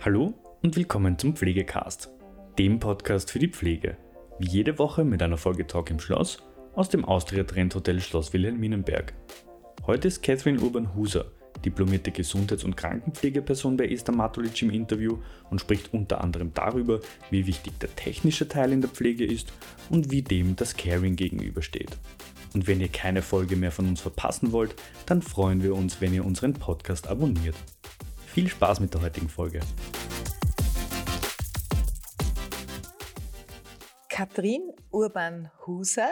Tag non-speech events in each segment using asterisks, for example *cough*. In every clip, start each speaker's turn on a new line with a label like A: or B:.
A: Hallo und willkommen zum Pflegecast, dem Podcast für die Pflege. Wie jede Woche mit einer Folge Talk im Schloss aus dem Austria Trend Hotel Schloss Wilhelminenberg. Heute ist Catherine Urban-Huser, diplomierte Gesundheits- und Krankenpflegeperson bei Esther Matulic im Interview und spricht unter anderem darüber, wie wichtig der technische Teil in der Pflege ist und wie dem das Caring gegenübersteht. Und wenn ihr keine Folge mehr von uns verpassen wollt, dann freuen wir uns, wenn ihr unseren Podcast abonniert. Viel Spaß mit der heutigen Folge.
B: Katrin Urban-Huser.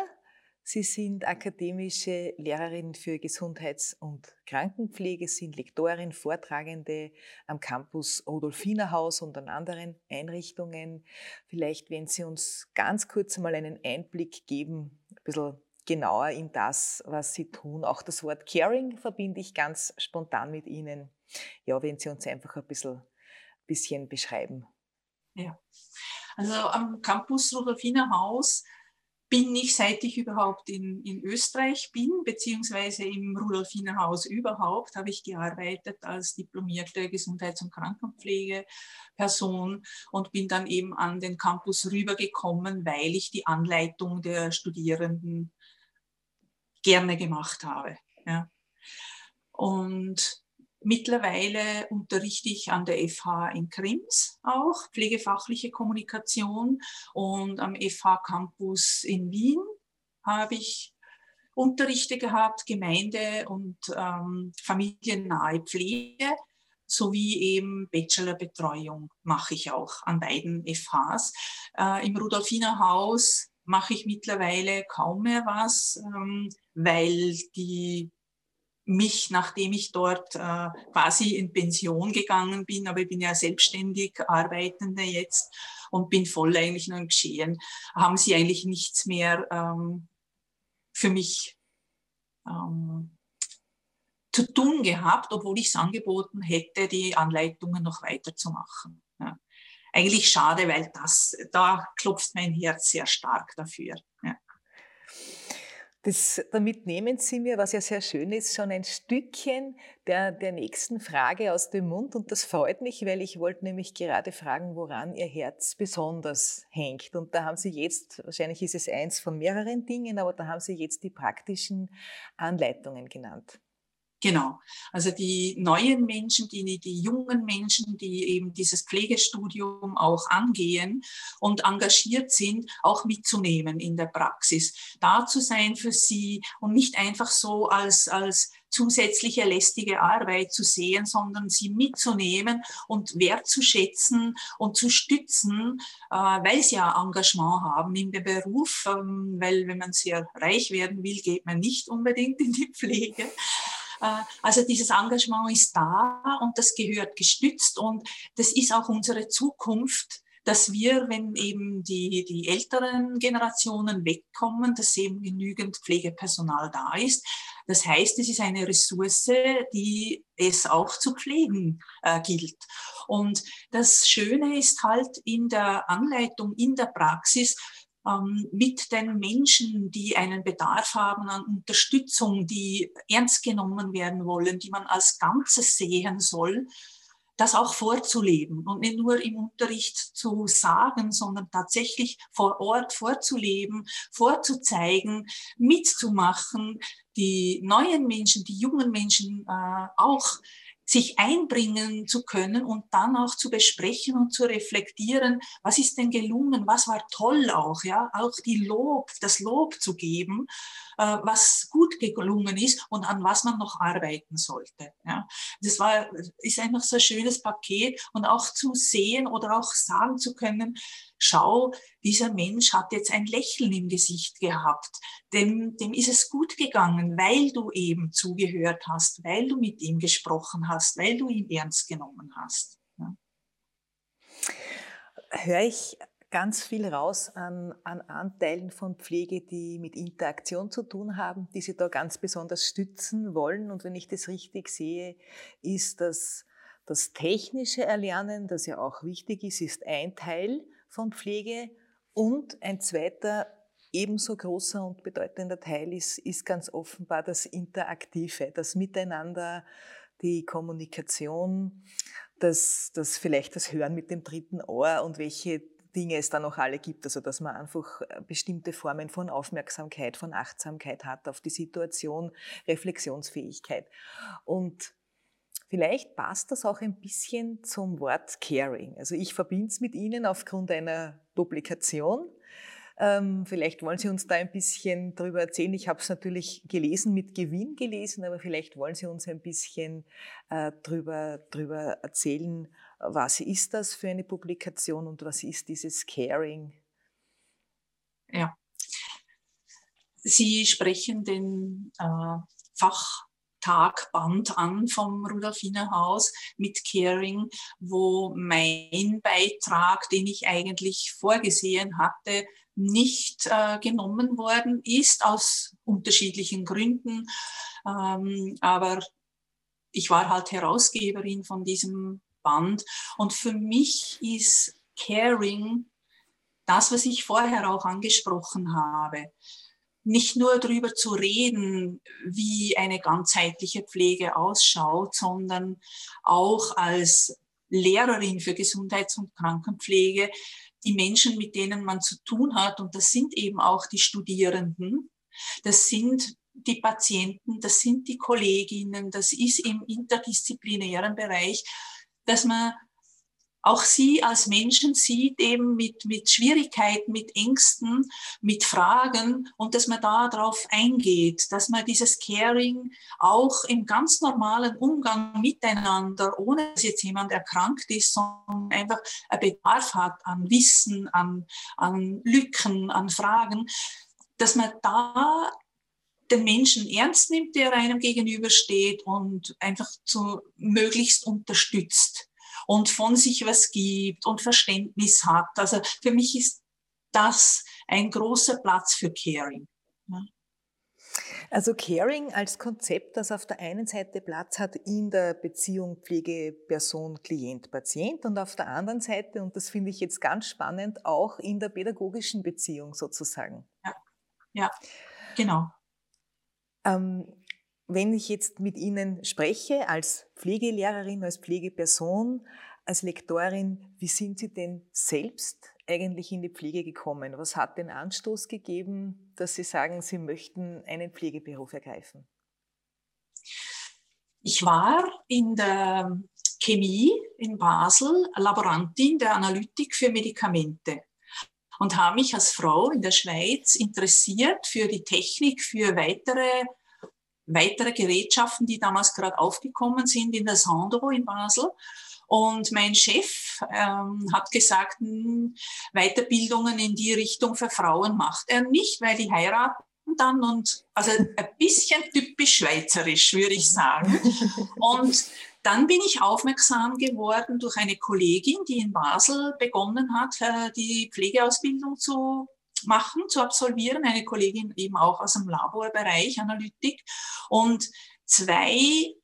B: Sie sind akademische Lehrerin für Gesundheits- und Krankenpflege, sind Lektorin, Vortragende am Campus Rudolfinerhaus und an anderen Einrichtungen. Vielleicht, wenn Sie uns ganz kurz mal einen Einblick geben, ein bisschen genauer in das, was Sie tun. Auch das Wort Caring verbinde ich ganz spontan mit Ihnen. Ja, wenn Sie uns einfach ein bisschen, bisschen beschreiben.
C: Ja, also am Campus Rudolfiner Haus bin ich, seit ich überhaupt in, in Österreich bin, beziehungsweise im Rudolfiner Haus überhaupt, habe ich gearbeitet als diplomierte Gesundheits- und Krankenpflegeperson und bin dann eben an den Campus rübergekommen, weil ich die Anleitung der Studierenden gerne gemacht habe. Ja. Und mittlerweile unterrichte ich an der FH in Krims auch pflegefachliche Kommunikation und am FH Campus in Wien habe ich Unterrichte gehabt, Gemeinde und ähm, familiennahe Pflege sowie eben Bachelorbetreuung mache ich auch an beiden FHs. Äh, Im Rudolfiner Haus mache ich mittlerweile kaum mehr was, ähm, weil die mich, nachdem ich dort äh, quasi in Pension gegangen bin, aber ich bin ja selbstständig Arbeitende jetzt und bin voll eigentlich noch im Geschehen, haben sie eigentlich nichts mehr ähm, für mich ähm, zu tun gehabt, obwohl ich es angeboten hätte, die Anleitungen noch weiterzumachen. Ja. Eigentlich schade, weil das, da klopft mein Herz sehr stark dafür.
B: Das, damit nehmen Sie mir, was ja sehr schön ist, schon ein Stückchen der, der nächsten Frage aus dem Mund. Und das freut mich, weil ich wollte nämlich gerade fragen, woran Ihr Herz besonders hängt. Und da haben Sie jetzt, wahrscheinlich ist es eins von mehreren Dingen, aber da haben Sie jetzt die praktischen Anleitungen genannt.
C: Genau. Also die neuen Menschen, die, die jungen Menschen, die eben dieses Pflegestudium auch angehen und engagiert sind, auch mitzunehmen in der Praxis. Da zu sein für sie und nicht einfach so als, als zusätzliche lästige Arbeit zu sehen, sondern sie mitzunehmen und wertzuschätzen und zu stützen, äh, weil sie ja Engagement haben in dem Beruf, ähm, weil wenn man sehr reich werden will, geht man nicht unbedingt in die Pflege. Äh, also dieses Engagement ist da und das gehört gestützt und das ist auch unsere Zukunft, dass wir, wenn eben die, die älteren Generationen wegkommen, dass eben genügend Pflegepersonal da ist. Das heißt, es ist eine Ressource, die es auch zu pflegen äh, gilt. Und das Schöne ist halt in der Anleitung, in der Praxis, ähm, mit den Menschen, die einen Bedarf haben an Unterstützung, die ernst genommen werden wollen, die man als Ganzes sehen soll, das auch vorzuleben und nicht nur im Unterricht zu sagen, sondern tatsächlich vor Ort vorzuleben, vorzuzeigen, mitzumachen, die neuen Menschen, die jungen Menschen äh, auch sich einbringen zu können und dann auch zu besprechen und zu reflektieren, was ist denn gelungen, was war toll auch, ja, auch die Lob, das Lob zu geben, äh, was gut gelungen ist und an was man noch arbeiten sollte. Ja. Das war, ist einfach so ein schönes Paket und auch zu sehen oder auch sagen zu können, schau, dieser Mensch hat jetzt ein Lächeln im Gesicht gehabt, dem, dem ist es gut gegangen, weil du eben zugehört hast, weil du mit ihm gesprochen hast, weil du ihn ernst genommen hast. Ja.
B: Höre ich ganz viel raus an, an, Anteilen von Pflege, die mit Interaktion zu tun haben, die Sie da ganz besonders stützen wollen. Und wenn ich das richtig sehe, ist das das technische Erlernen, das ja auch wichtig ist, ist ein Teil von Pflege und ein zweiter ebenso großer und bedeutender Teil ist, ist ganz offenbar das Interaktive, das Miteinander, die Kommunikation, dass, dass vielleicht das Hören mit dem dritten Ohr und welche Dinge es da noch alle gibt. Also dass man einfach äh, bestimmte Formen von Aufmerksamkeit, von Achtsamkeit hat auf die Situation, Reflexionsfähigkeit. Und vielleicht passt das auch ein bisschen zum Wort Caring. Also ich verbinde es mit Ihnen aufgrund einer Publikation. Ähm, vielleicht wollen Sie uns da ein bisschen darüber erzählen. Ich habe es natürlich gelesen, mit Gewinn gelesen, aber vielleicht wollen Sie uns ein bisschen äh, darüber, darüber erzählen, was ist das für eine Publikation und was ist dieses Caring?
C: Ja. Sie sprechen den äh, Fachtagband an vom Rudolfiner Haus mit Caring, wo mein Beitrag, den ich eigentlich vorgesehen hatte, nicht äh, genommen worden ist, aus unterschiedlichen Gründen. Ähm, aber ich war halt Herausgeberin von diesem Band. Und für mich ist Caring das, was ich vorher auch angesprochen habe. Nicht nur darüber zu reden, wie eine ganzheitliche Pflege ausschaut, sondern auch als Lehrerin für Gesundheits- und Krankenpflege die Menschen, mit denen man zu tun hat, und das sind eben auch die Studierenden, das sind die Patienten, das sind die Kolleginnen, das ist im interdisziplinären Bereich, dass man auch sie als Menschen sieht, eben mit, mit Schwierigkeiten, mit Ängsten, mit Fragen und dass man da drauf eingeht, dass man dieses Caring auch im ganz normalen Umgang miteinander, ohne dass jetzt jemand erkrankt ist, sondern einfach einen Bedarf hat an Wissen, an, an Lücken, an Fragen, dass man da den Menschen ernst nimmt, der einem gegenübersteht und einfach zu möglichst unterstützt und von sich was gibt und Verständnis hat. Also für mich ist das ein großer Platz für Caring.
B: Also Caring als Konzept, das auf der einen Seite Platz hat in der Beziehung Pflegeperson, Klient, Patient und auf der anderen Seite, und das finde ich jetzt ganz spannend, auch in der pädagogischen Beziehung sozusagen.
C: Ja, ja genau.
B: Ähm, wenn ich jetzt mit Ihnen spreche, als Pflegelehrerin, als Pflegeperson, als Lektorin, wie sind Sie denn selbst eigentlich in die Pflege gekommen? Was hat den Anstoß gegeben, dass Sie sagen, Sie möchten einen Pflegeberuf ergreifen?
C: Ich war in der Chemie in Basel Laborantin der Analytik für Medikamente und habe mich als Frau in der Schweiz interessiert für die Technik, für weitere, weitere Gerätschaften, die damals gerade aufgekommen sind in der Sandro in Basel. Und mein Chef ähm, hat gesagt, hm, Weiterbildungen in die Richtung für Frauen macht er nicht, weil die heiraten dann und also ein bisschen typisch schweizerisch, würde ich sagen. *laughs* Und dann bin ich aufmerksam geworden durch eine Kollegin, die in Basel begonnen hat, äh, die Pflegeausbildung zu machen, zu absolvieren. Eine Kollegin eben auch aus dem Laborbereich Analytik. Und zwei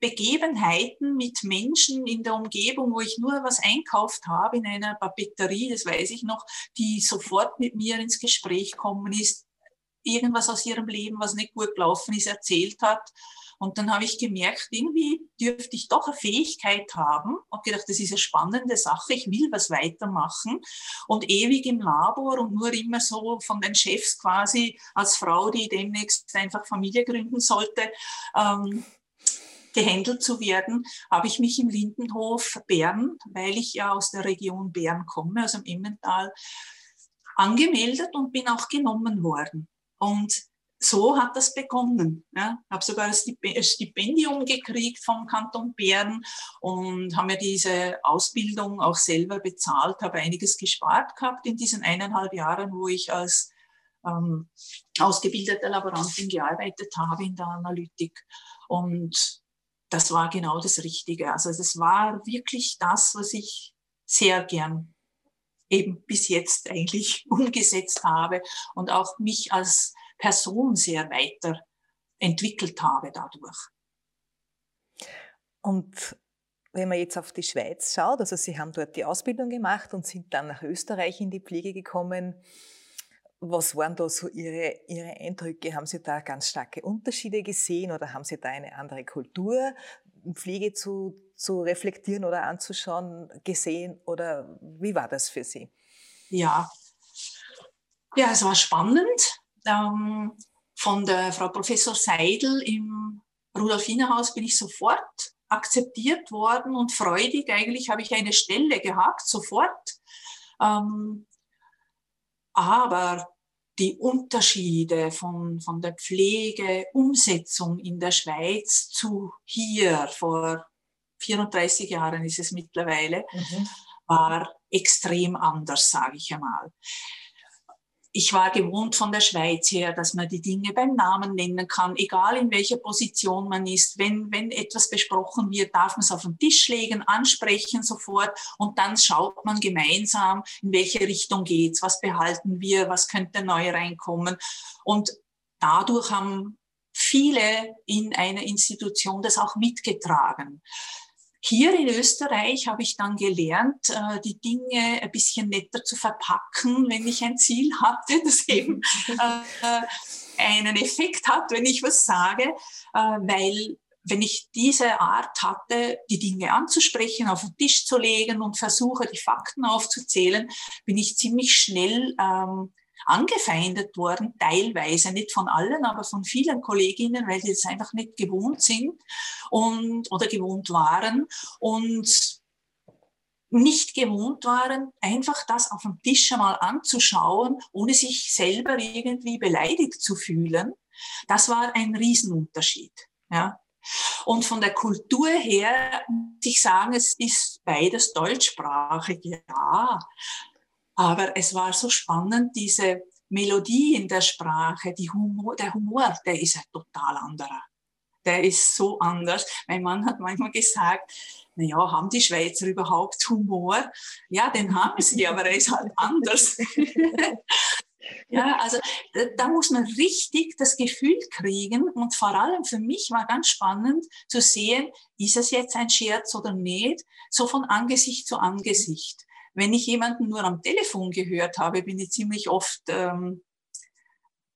C: Begebenheiten mit Menschen in der Umgebung, wo ich nur was einkauft habe in einer Papeterie, das weiß ich noch, die sofort mit mir ins Gespräch kommen ist, irgendwas aus ihrem Leben, was nicht gut gelaufen ist, erzählt hat und dann habe ich gemerkt, irgendwie dürfte ich doch eine Fähigkeit haben und gedacht, das ist eine spannende Sache, ich will was weitermachen und ewig im Labor und nur immer so von den Chefs quasi als Frau, die demnächst einfach Familie gründen sollte, ähm, gehandelt zu werden, habe ich mich im Lindenhof Bern, weil ich ja aus der Region Bern komme, aus dem Emmental, angemeldet und bin auch genommen worden. Und so hat das begonnen. Ja. Habe sogar ein Stipendium gekriegt vom Kanton Bern und habe mir diese Ausbildung auch selber bezahlt, habe einiges gespart gehabt in diesen eineinhalb Jahren, wo ich als ähm, ausgebildete Laborantin gearbeitet habe in der Analytik. Und das war genau das Richtige. Also das war wirklich das, was ich sehr gern eben bis jetzt eigentlich *laughs* umgesetzt habe und auch mich als Person sehr weiterentwickelt habe dadurch.
B: Und wenn man jetzt auf die Schweiz schaut, also Sie haben dort die Ausbildung gemacht und sind dann nach Österreich in die Pflege gekommen. Was waren da so Ihre, Ihre Eindrücke? Haben Sie da ganz starke Unterschiede gesehen oder haben Sie da eine andere Kultur? Pflege zu, zu reflektieren oder anzuschauen, gesehen oder wie war das für Sie?
C: Ja, ja es war spannend. Ähm, von der Frau Professor Seidel im Rudolfinerhaus bin ich sofort akzeptiert worden und freudig. Eigentlich habe ich eine Stelle gehabt, sofort. Ähm, aber die Unterschiede von, von der Pflegeumsetzung in der Schweiz zu hier, vor 34 Jahren ist es mittlerweile, mhm. war extrem anders, sage ich einmal ich war gewohnt von der Schweiz her, dass man die Dinge beim Namen nennen kann, egal in welcher Position man ist. Wenn, wenn etwas besprochen wird, darf man es auf den Tisch legen, ansprechen sofort und dann schaut man gemeinsam, in welche Richtung geht's, was behalten wir, was könnte neu reinkommen. Und dadurch haben viele in einer Institution das auch mitgetragen. Hier in Österreich habe ich dann gelernt, äh, die Dinge ein bisschen netter zu verpacken, wenn ich ein Ziel hatte, *laughs* das eben äh, einen Effekt hat, wenn ich was sage, äh, weil wenn ich diese Art hatte, die Dinge anzusprechen, auf den Tisch zu legen und versuche, die Fakten aufzuzählen, bin ich ziemlich schnell ähm, angefeindet worden, teilweise nicht von allen, aber von vielen Kolleginnen, weil sie es einfach nicht gewohnt sind und, oder gewohnt waren und nicht gewohnt waren, einfach das auf dem Tisch einmal anzuschauen, ohne sich selber irgendwie beleidigt zu fühlen. Das war ein Riesenunterschied. Ja. Und von der Kultur her muss ich sagen, es ist beides deutschsprachig, ja. Aber es war so spannend, diese Melodie in der Sprache, die Humor, der Humor, der ist ein total anderer. Der ist so anders. Mein Mann hat manchmal gesagt, na ja, haben die Schweizer überhaupt Humor? Ja, den haben sie, aber er ist halt anders. *laughs* ja, also da, da, muss man richtig das Gefühl kriegen und vor allem für mich war ganz spannend zu sehen, ist es jetzt ein Scherz oder nicht, so von Angesicht zu Angesicht. Wenn ich jemanden nur am Telefon gehört habe, bin ich ziemlich oft ähm,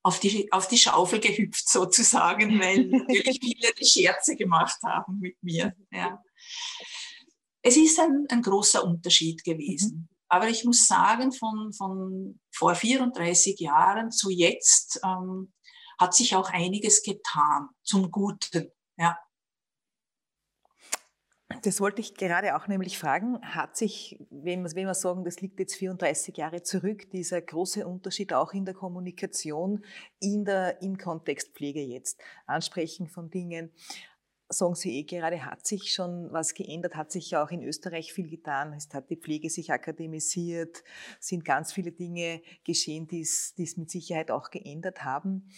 C: auf, die, auf die Schaufel gehüpft sozusagen, weil *laughs* natürlich viele die Scherze gemacht haben mit mir. Ja. Es ist ein, ein großer Unterschied gewesen. Mhm. Aber ich muss sagen, von, von vor 34 Jahren zu jetzt ähm, hat sich auch einiges getan zum Guten. Ja.
B: Das wollte ich gerade auch nämlich fragen. Hat sich, wenn wir, wenn wir sagen, das liegt jetzt 34 Jahre zurück, dieser große Unterschied auch in der Kommunikation, in der, im Kontext Pflege jetzt, Ansprechen von Dingen, sagen Sie eh gerade, hat sich schon was geändert, hat sich ja auch in Österreich viel getan. Es hat die Pflege sich akademisiert, sind ganz viele Dinge geschehen, die es, die es mit Sicherheit auch geändert haben.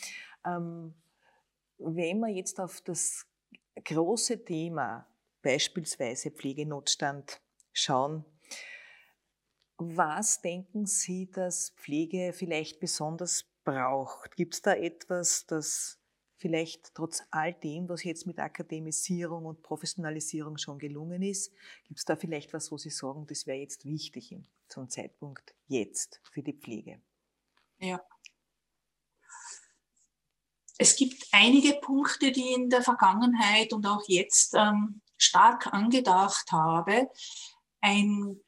B: Ähm, wenn man jetzt auf das große Thema beispielsweise Pflegenotstand schauen. Was denken Sie, dass Pflege vielleicht besonders braucht? Gibt es da etwas, das vielleicht trotz all dem, was jetzt mit Akademisierung und Professionalisierung schon gelungen ist, gibt es da vielleicht was, wo Sie sagen, das wäre jetzt wichtig zum Zeitpunkt jetzt für die Pflege?
C: Ja. Es gibt einige Punkte, die in der Vergangenheit und auch jetzt ähm, stark angedacht habe. Ein,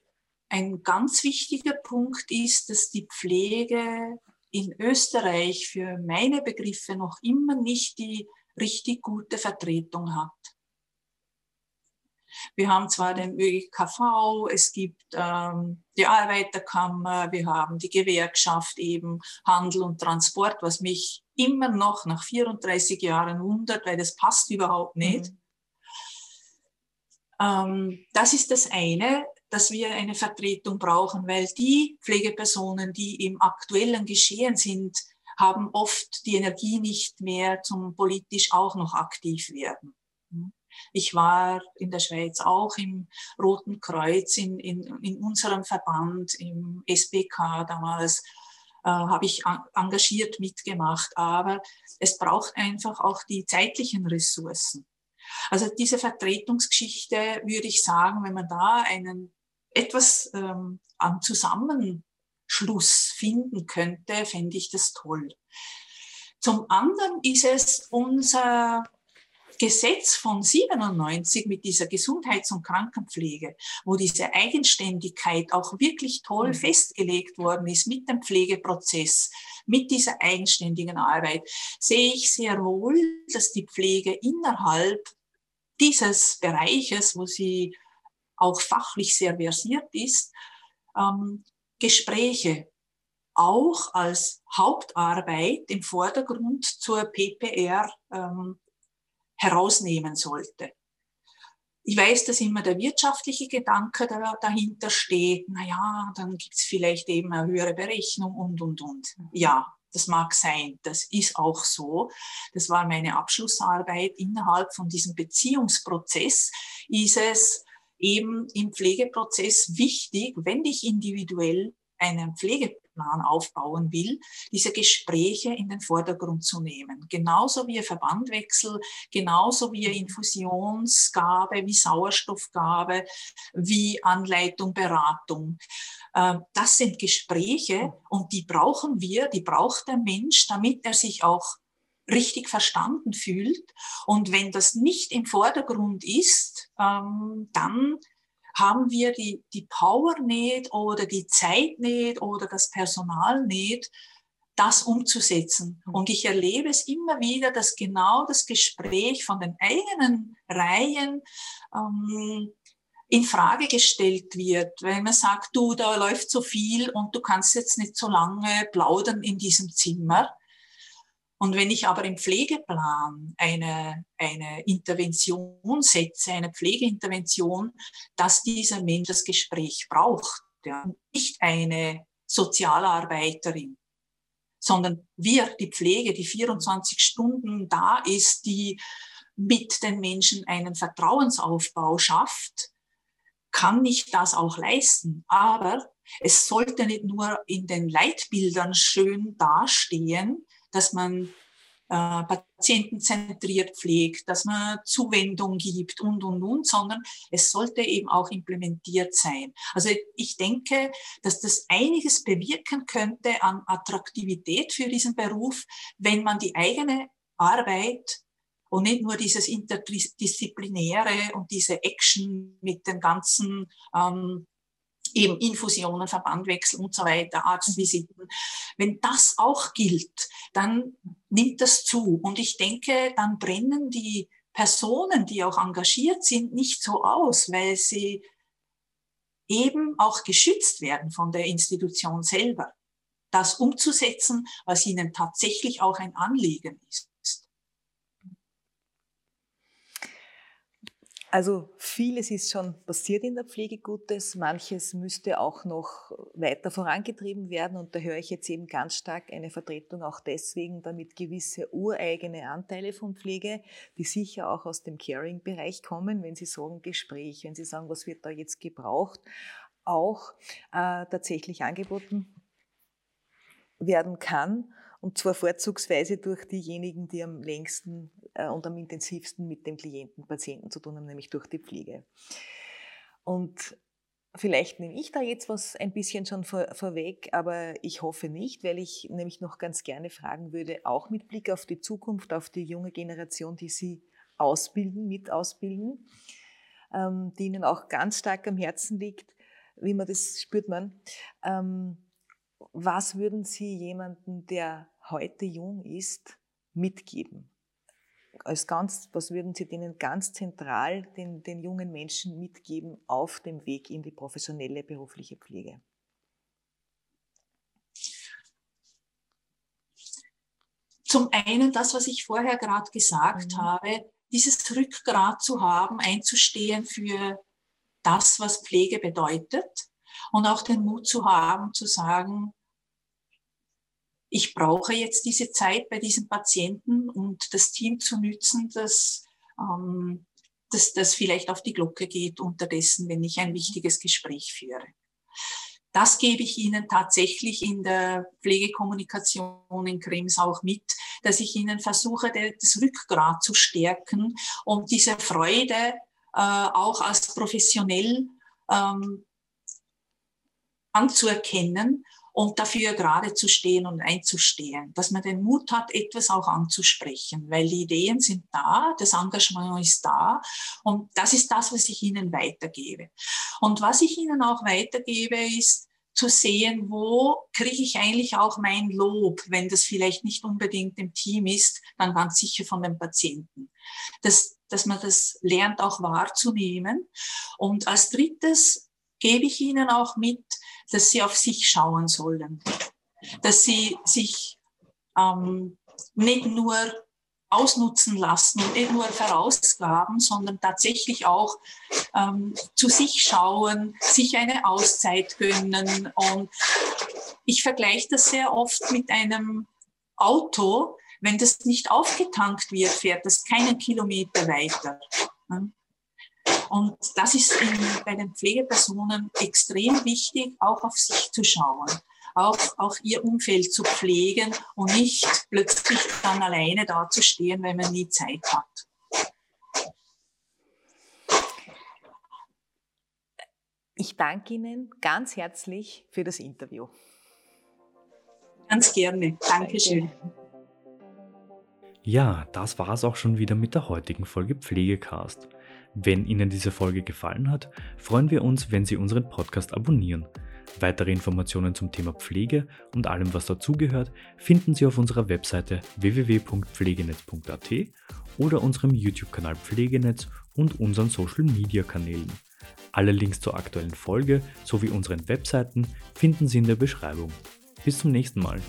C: ein ganz wichtiger Punkt ist, dass die Pflege in Österreich für meine Begriffe noch immer nicht die richtig gute Vertretung hat. Wir haben zwar den ÖGKV, es gibt ähm, die Arbeiterkammer, wir haben die Gewerkschaft eben Handel und Transport, was mich immer noch nach 34 Jahren wundert, weil das passt überhaupt nicht. Mhm. Ähm, das ist das eine, dass wir eine Vertretung brauchen, weil die Pflegepersonen, die im aktuellen Geschehen sind, haben oft die Energie nicht mehr zum politisch auch noch aktiv werden. Ich war in der Schweiz auch im Roten Kreuz, in, in, in unserem Verband, im SBK damals, äh, habe ich engagiert mitgemacht. Aber es braucht einfach auch die zeitlichen Ressourcen. Also diese Vertretungsgeschichte würde ich sagen, wenn man da einen etwas ähm, am Zusammenschluss finden könnte, fände ich das toll. Zum anderen ist es unser Gesetz von 97 mit dieser Gesundheits- und Krankenpflege, wo diese Eigenständigkeit auch wirklich toll mhm. festgelegt worden ist mit dem Pflegeprozess, mit dieser eigenständigen Arbeit, sehe ich sehr wohl, dass die Pflege innerhalb dieses Bereiches, wo sie auch fachlich sehr versiert ist, ähm, Gespräche auch als Hauptarbeit im Vordergrund zur PPR ähm, herausnehmen sollte. Ich weiß, dass immer der wirtschaftliche Gedanke da, dahinter steht. Na ja, dann gibt's vielleicht eben eine höhere Berechnung und, und, und. Ja, das mag sein. Das ist auch so. Das war meine Abschlussarbeit. Innerhalb von diesem Beziehungsprozess ist es eben im Pflegeprozess wichtig, wenn ich individuell einen Pflege Plan aufbauen will, diese Gespräche in den Vordergrund zu nehmen. Genauso wie Verbandwechsel, genauso wie Infusionsgabe, wie Sauerstoffgabe, wie Anleitung, Beratung. Ähm, das sind Gespräche und die brauchen wir, die braucht der Mensch, damit er sich auch richtig verstanden fühlt. Und wenn das nicht im Vordergrund ist, ähm, dann haben wir die, die Power nicht oder die Zeit nicht oder das Personal nicht, das umzusetzen. Mhm. Und ich erlebe es immer wieder, dass genau das Gespräch von den eigenen Reihen ähm, in Frage gestellt wird, wenn man sagt, du, da läuft so viel und du kannst jetzt nicht so lange plaudern in diesem Zimmer. Und wenn ich aber im Pflegeplan eine, eine Intervention setze, eine Pflegeintervention, dass dieser Mensch das Gespräch braucht, ja, nicht eine Sozialarbeiterin, sondern wir, die Pflege, die 24 Stunden da ist, die mit den Menschen einen Vertrauensaufbau schafft, kann ich das auch leisten. Aber es sollte nicht nur in den Leitbildern schön dastehen, dass man äh, patientenzentriert pflegt, dass man Zuwendung gibt und, und, und, sondern es sollte eben auch implementiert sein. Also ich denke, dass das einiges bewirken könnte an Attraktivität für diesen Beruf, wenn man die eigene Arbeit und nicht nur dieses Interdisziplinäre und diese Action mit den ganzen ähm, eben Infusionen, Verbandwechsel und so weiter, Arztvisiten. Wenn das auch gilt, dann nimmt das zu. Und ich denke, dann brennen die Personen, die auch engagiert sind, nicht so aus, weil sie eben auch geschützt werden von der Institution selber, das umzusetzen, was ihnen tatsächlich auch ein Anliegen ist.
B: Also vieles ist schon passiert in der Pflege Gutes, manches müsste auch noch weiter vorangetrieben werden und da höre ich jetzt eben ganz stark eine Vertretung auch deswegen, damit gewisse ureigene Anteile von Pflege, die sicher auch aus dem Caring-Bereich kommen, wenn Sie sagen Gespräch, wenn Sie sagen, was wird da jetzt gebraucht, auch äh, tatsächlich angeboten werden kann und zwar vorzugsweise durch diejenigen, die am längsten äh, und am intensivsten mit dem Klienten, Patienten zu tun haben, nämlich durch die Pflege. Und Vielleicht nehme ich da jetzt was ein bisschen schon vor, vorweg, aber ich hoffe nicht, weil ich nämlich noch ganz gerne fragen würde, auch mit Blick auf die Zukunft, auf die junge Generation, die Sie ausbilden, mit ausbilden, ähm, die Ihnen auch ganz stark am Herzen liegt, wie man das spürt man. Ähm, was würden Sie jemandem, der heute jung ist, mitgeben? Als ganz, was würden Sie denen ganz zentral, den, den jungen Menschen mitgeben auf dem Weg in die professionelle berufliche Pflege?
C: Zum einen das, was ich vorher gerade gesagt mhm. habe, dieses Rückgrat zu haben, einzustehen für das, was Pflege bedeutet und auch den Mut zu haben, zu sagen, ich brauche jetzt diese Zeit bei diesem Patienten und das Team zu nützen, dass, ähm, dass das vielleicht auf die Glocke geht unterdessen, wenn ich ein wichtiges Gespräch führe. Das gebe ich Ihnen tatsächlich in der Pflegekommunikation in Krems auch mit, dass ich Ihnen versuche, das Rückgrat zu stärken und diese Freude äh, auch als professionell ähm, anzuerkennen und dafür gerade zu stehen und einzustehen, dass man den Mut hat, etwas auch anzusprechen, weil die Ideen sind da, das Engagement ist da und das ist das, was ich Ihnen weitergebe. Und was ich Ihnen auch weitergebe, ist, zu sehen, wo kriege ich eigentlich auch mein Lob, wenn das vielleicht nicht unbedingt im Team ist, dann ganz sicher von den Patienten. Das, dass man das lernt auch wahrzunehmen. Und als drittes gebe ich Ihnen auch mit, dass Sie auf sich schauen sollen, dass Sie sich ähm, nicht nur ausnutzen lassen und nicht nur verausgaben, sondern tatsächlich auch ähm, zu sich schauen, sich eine Auszeit gönnen. Und ich vergleiche das sehr oft mit einem Auto. Wenn das nicht aufgetankt wird, fährt das keinen Kilometer weiter. Und das ist in, bei den Pflegepersonen extrem wichtig, auch auf sich zu schauen auch, auch ihr Umfeld zu pflegen und nicht plötzlich dann alleine dazustehen, wenn man nie Zeit hat.
B: Ich danke Ihnen ganz herzlich für das Interview.
C: Ganz gerne. Dankeschön.
A: Ja, das war es auch schon wieder mit der heutigen Folge Pflegecast. Wenn Ihnen diese Folge gefallen hat, freuen wir uns, wenn Sie unseren Podcast abonnieren. Weitere Informationen zum Thema Pflege und allem, was dazugehört, finden Sie auf unserer Webseite www.pflegenetz.at oder unserem YouTube-Kanal Pflegenetz und unseren Social-Media-Kanälen. Alle Links zur aktuellen Folge sowie unseren Webseiten finden Sie in der Beschreibung. Bis zum nächsten Mal.